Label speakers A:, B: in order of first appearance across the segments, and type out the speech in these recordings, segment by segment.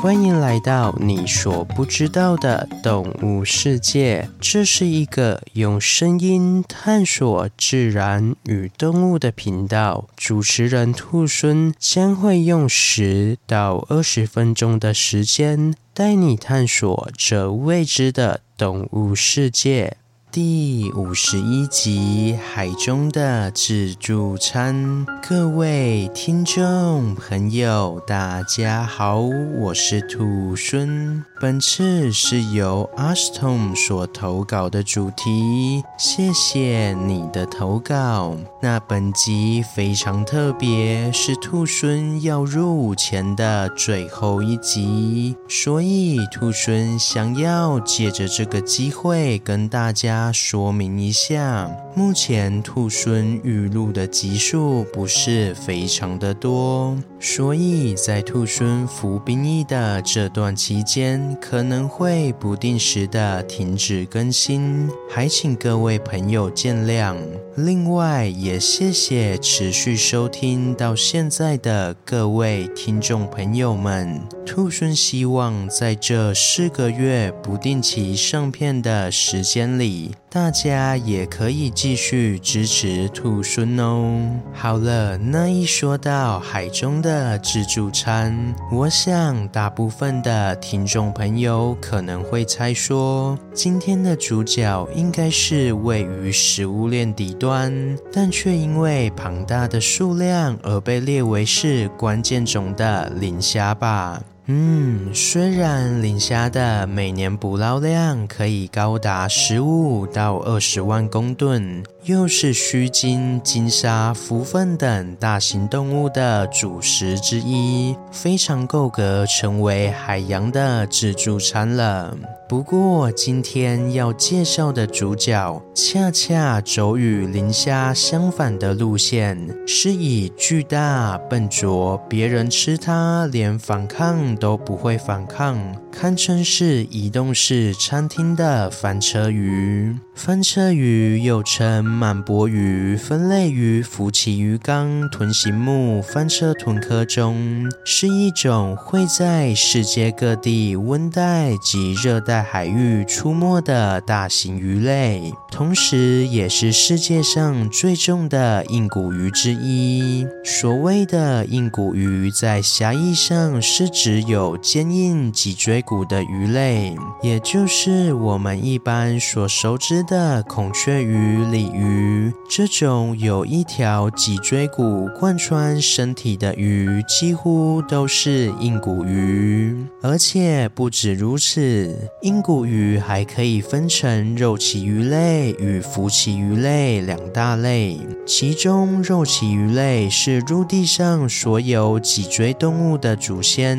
A: 欢迎来到你所不知道的动物世界。这是一个用声音探索自然与动物的频道。主持人兔孙将会用十到二十分钟的时间，带你探索这未知的动物世界。第五十一集：海中的自助餐。各位听众朋友，大家好，我是兔孙。本次是由阿斯通所投稿的主题，谢谢你的投稿。那本集非常特别，是兔孙要入伍前的最后一集，所以兔孙想要借着这个机会跟大家。说明一下，目前兔孙预录的集数不是非常的多，所以在兔孙服兵役的这段期间，可能会不定时的停止更新，还请各位朋友见谅。另外，也谢谢持续收听到现在的各位听众朋友们。兔孙希望在这四个月不定期上片的时间里，大家也可以继续支持兔猻哦。好了，那一说到海中的自助餐，我想大部分的听众朋友可能会猜说，今天的主角应该是位于食物链底端。但却因为庞大的数量而被列为是关键种的磷虾吧。嗯，虽然磷虾的每年捕捞量可以高达十五到二十万公吨，又是须鲸、鲸鲨、蝠鲼等大型动物的主食之一，非常够格成为海洋的自助餐了。不过，今天要介绍的主角，恰恰走与磷虾相反的路线，是以巨大、笨拙，别人吃它连反抗都不会反抗，堪称是移动式餐厅的翻车鱼。翻车鱼又称曼波鱼，分类于辐鳍鱼纲豚形目翻车豚科中，是一种会在世界各地温带及热带海域出没的大型鱼类，同时也是世界上最重的硬骨鱼之一。所谓的硬骨鱼，在狭义上是指有坚硬脊椎骨的鱼类，也就是我们一般所熟知的孔雀鱼、鲤鱼。这种有一条脊椎骨贯穿身体的鱼，几乎都是硬骨鱼。而且不止如此，硬骨鱼还可以分成肉鳍鱼类与辐鳍鱼类两大类。其中，肉鳍鱼类是陆地上所有脊椎动物的祖先，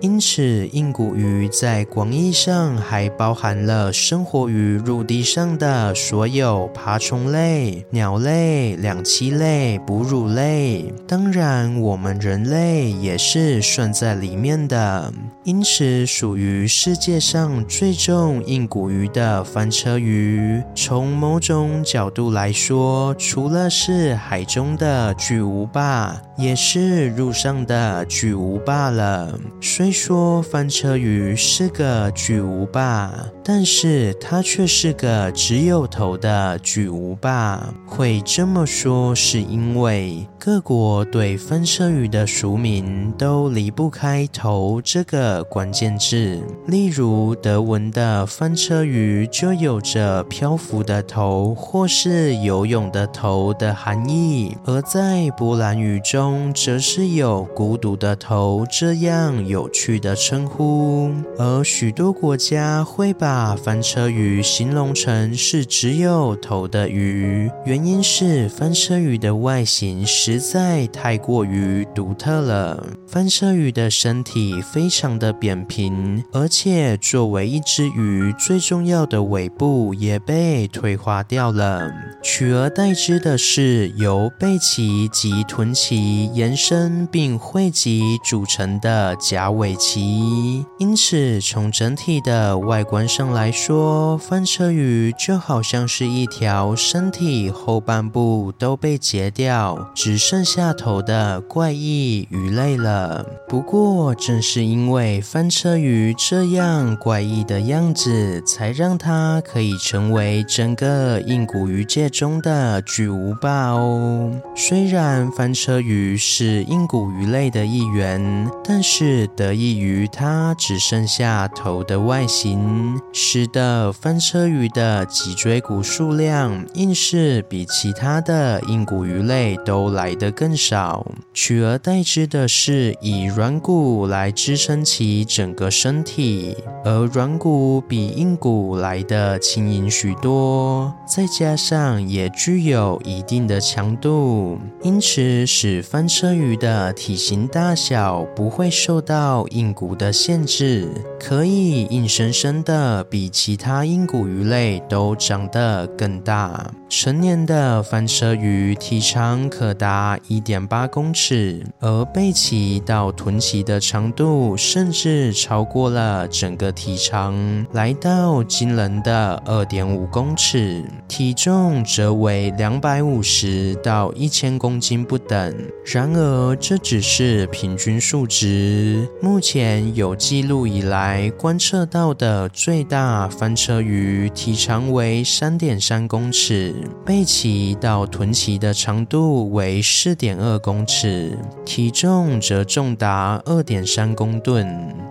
A: 因此硬骨鱼在广义上还包含了生活于陆地上的的所有爬虫类、鸟类、两栖类、哺乳类。当然，我们人类也是算在里面的，因此属于世界上最重硬骨鱼的翻车鱼。从某种角度来说，除了是海中的巨无霸，也是陆上的巨无霸了。虽说翻车鱼是个巨无霸，但是它却是个只有头的巨无霸。会这么说，是因为各国对翻车鱼的俗名都离不开“头”这个关键字。例如，德文的翻车鱼就有着漂浮的头，或是游泳的头的含义；而在波兰语中，则是有孤独的头这样有趣的称呼。而许多国家会把翻车鱼形容成是只有头的鱼，原因是翻车鱼的外形实在太过于独特了。翻车鱼的身体非常的扁平，而且作为一只鱼，最重要的尾部也被退化掉了，取而代之的是由背鳍及臀鳍延伸并汇集组成的假尾鳍。因此，从整体的外观上来说，翻车鱼就好像是一条身体后半部都被截掉，只剩下头的怪异鱼类了。不过，正是因为翻车鱼这样怪异的样子，才让它可以成为整个硬骨鱼界中的巨无霸哦。虽然翻车鱼是硬骨鱼类的一员，但是得益于它只剩下头的外形，使得翻车鱼的脊椎骨数量硬是比其他的硬骨鱼类都来得更少，取而代之的是以软骨来支撑起整个身体，而软骨比硬骨来得轻盈许多，再加上也具有一定的强度，因此使翻车鱼的体型大小不会受到硬骨的限制，可以硬生生的比其他硬骨鱼类都长得更大。成年的翻车鱼体长可达一点八公尺，而背鳍到臀鳍的长度甚至超过了整个体长，来到惊人的二点五公尺，体重则为两百五十到一千公斤不等。然而，这只是平均数值。目前有记录以来观测到的最大翻车鱼体长为三点三公尺。背鳍到臀鳍的长度为四点二公尺，体重则重达二点三公吨。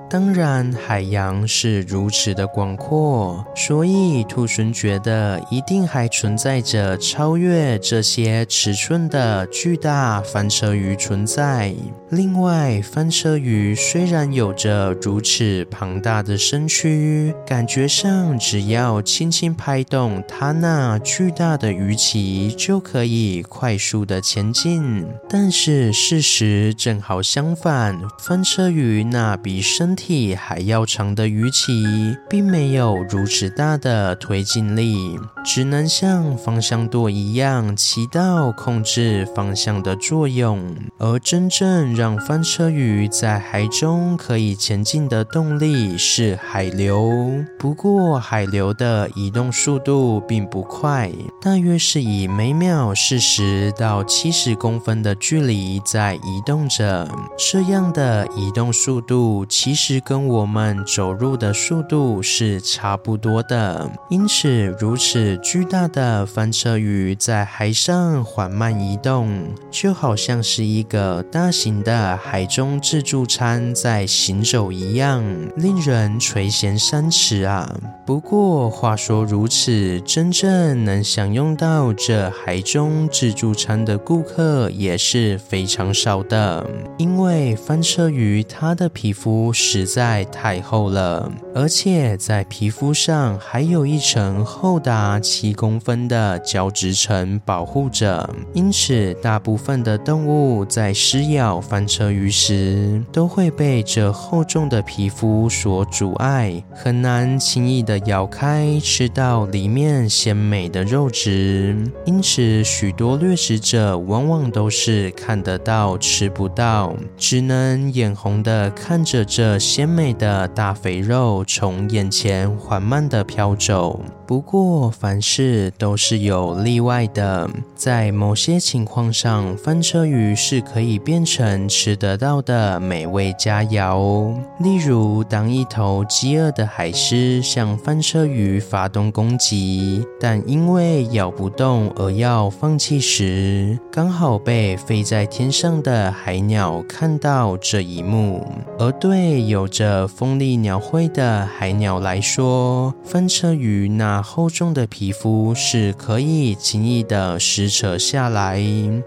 A: 当然，海洋是如此的广阔，所以兔猻觉得一定还存在着超越这些尺寸的巨大翻车鱼存在。另外，翻车鱼虽然有着如此庞大的身躯，感觉上只要轻轻拍动它那巨大的鱼鳍，就可以快速的前进。但是事实正好相反，翻车鱼那比身体还要长的鱼鳍，并没有如此大的推进力，只能像方向舵一样起到控制方向的作用，而真正让翻车鱼在海中可以前进的动力是海流，不过海流的移动速度并不快，大约是以每秒四十到七十公分的距离在移动着。这样的移动速度其实跟我们走路的速度是差不多的，因此如此巨大的翻车鱼在海上缓慢移动，就好像是一个大型的。海中自助餐在行走一样，令人垂涎三尺啊！不过话说如此，真正能享用到这海中自助餐的顾客也是非常少的，因为翻车鱼它的皮肤实在太厚了，而且在皮肤上还有一层厚达七公分的胶质层保护着，因此大部分的动物在撕咬翻车鱼时，都会被这厚重的皮肤所阻碍，很难轻易的咬开吃到里面鲜美的肉质。因此，许多掠食者往往都是看得到吃不到，只能眼红的看着这鲜美的大肥肉从眼前缓慢的飘走。不过，凡事都是有例外的，在某些情况上，翻车鱼是可以变成吃得到的美味佳肴。例如，当一头饥饿的海狮向翻车鱼发动攻击，但因为咬不动而要放弃时，刚好被飞在天上的海鸟看到这一幕。而对有着锋利鸟喙的海鸟来说，翻车鱼那厚重的皮肤是可以轻易的撕扯下来，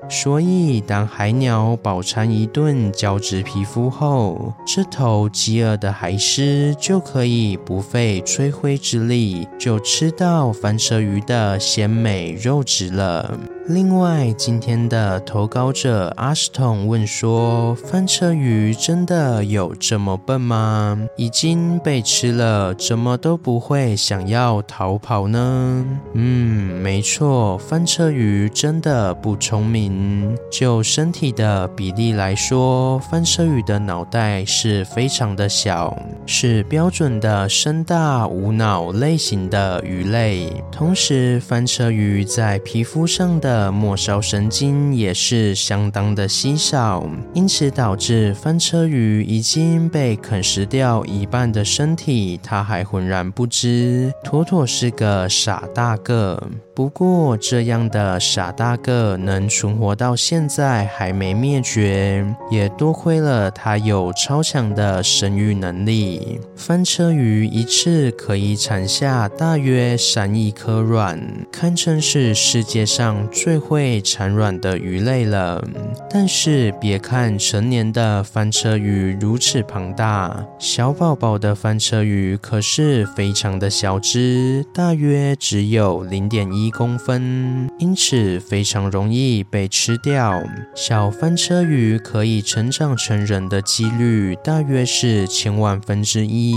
A: 所以当海鸟饱餐一顿胶质皮肤后，这头饥饿的海狮就可以不费吹灰之力就吃到翻车鱼的鲜美肉质了。另外，今天的投稿者阿斯通问说：“翻车鱼真的有这么笨吗？已经被吃了，怎么都不会想要逃跑呢？”嗯，没错，翻车鱼真的不聪明。就身体的比例来说，翻车鱼的脑袋是非常的小，是标准的深大无脑类型的鱼类。同时，翻车鱼在皮肤上的末梢神经也是相当的稀少，因此导致翻车鱼已经被啃食掉一半的身体，它还浑然不知，妥妥是个傻大个。不过，这样的傻大个能存活到现在还没灭绝，也多亏了它有超强的生育能力。翻车鱼一次可以产下大约三亿颗卵，堪称是世界上最会产卵的鱼类了。但是，别看成年的翻车鱼如此庞大，小宝宝的翻车鱼可是非常的小只，大约只有零点一。一公分，因此非常容易被吃掉。小翻车鱼可以成长成人的几率大约是千万分之一，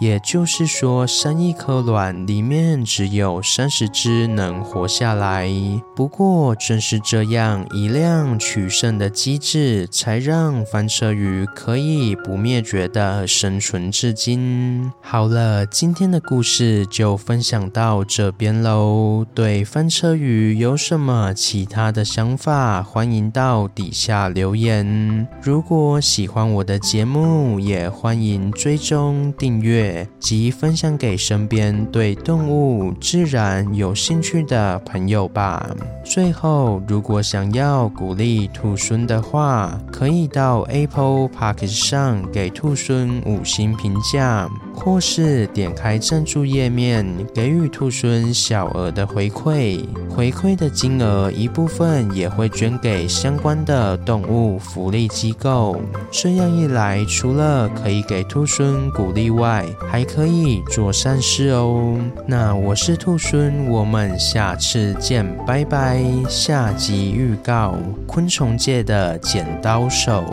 A: 也就是说，三亿颗卵里面只有三十只能活下来。不过，正是这样以量取胜的机制，才让翻车鱼可以不灭绝的生存至今。好了，今天的故事就分享到这边喽。对。对翻车鱼有什么其他的想法？欢迎到底下留言。如果喜欢我的节目，也欢迎追踪订阅及分享给身边对动物、自然有兴趣的朋友吧。最后，如果想要鼓励兔孙的话，可以到 Apple Podcast 上给兔孙五星评价，或是点开赞助页面，给予兔孙小额的回馈。回馈的金额一部分也会捐给相关的动物福利机构。这样一来，除了可以给兔猻鼓励外，还可以做善事哦。那我是兔猻，我们下次见，拜拜。下集预告：昆虫界的剪刀手。